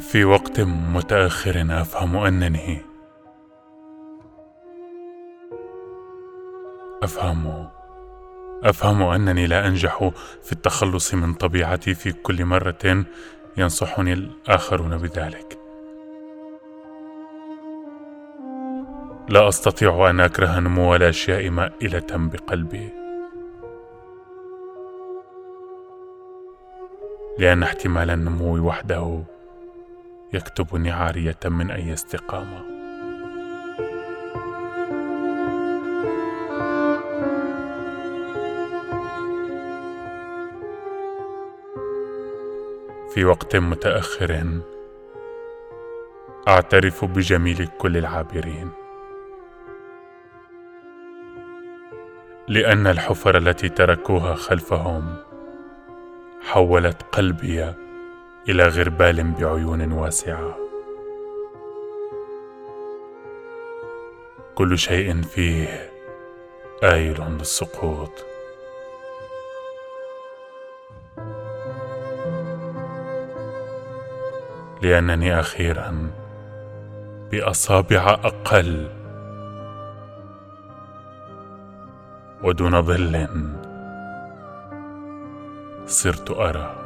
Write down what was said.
في وقت متأخر أفهم أنني أفهم أفهم أنني لا أنجح في التخلص من طبيعتي في كل مرة ينصحني الآخرون بذلك. لا أستطيع أن أكره نمو الاشياء مائلة بقلبي. لأن احتمال النمو وحده يكتبني عاريه من أي استقامة. في وقت متأخر أعترف بجميل كل العابرين. لأن الحفر التي تركوها خلفهم حولت قلبي إلى غربال بعيون واسعة. كل شيء فيه آيل للسقوط لأنني أخيرا بأصابع أقل. ودون ظل صرت أرى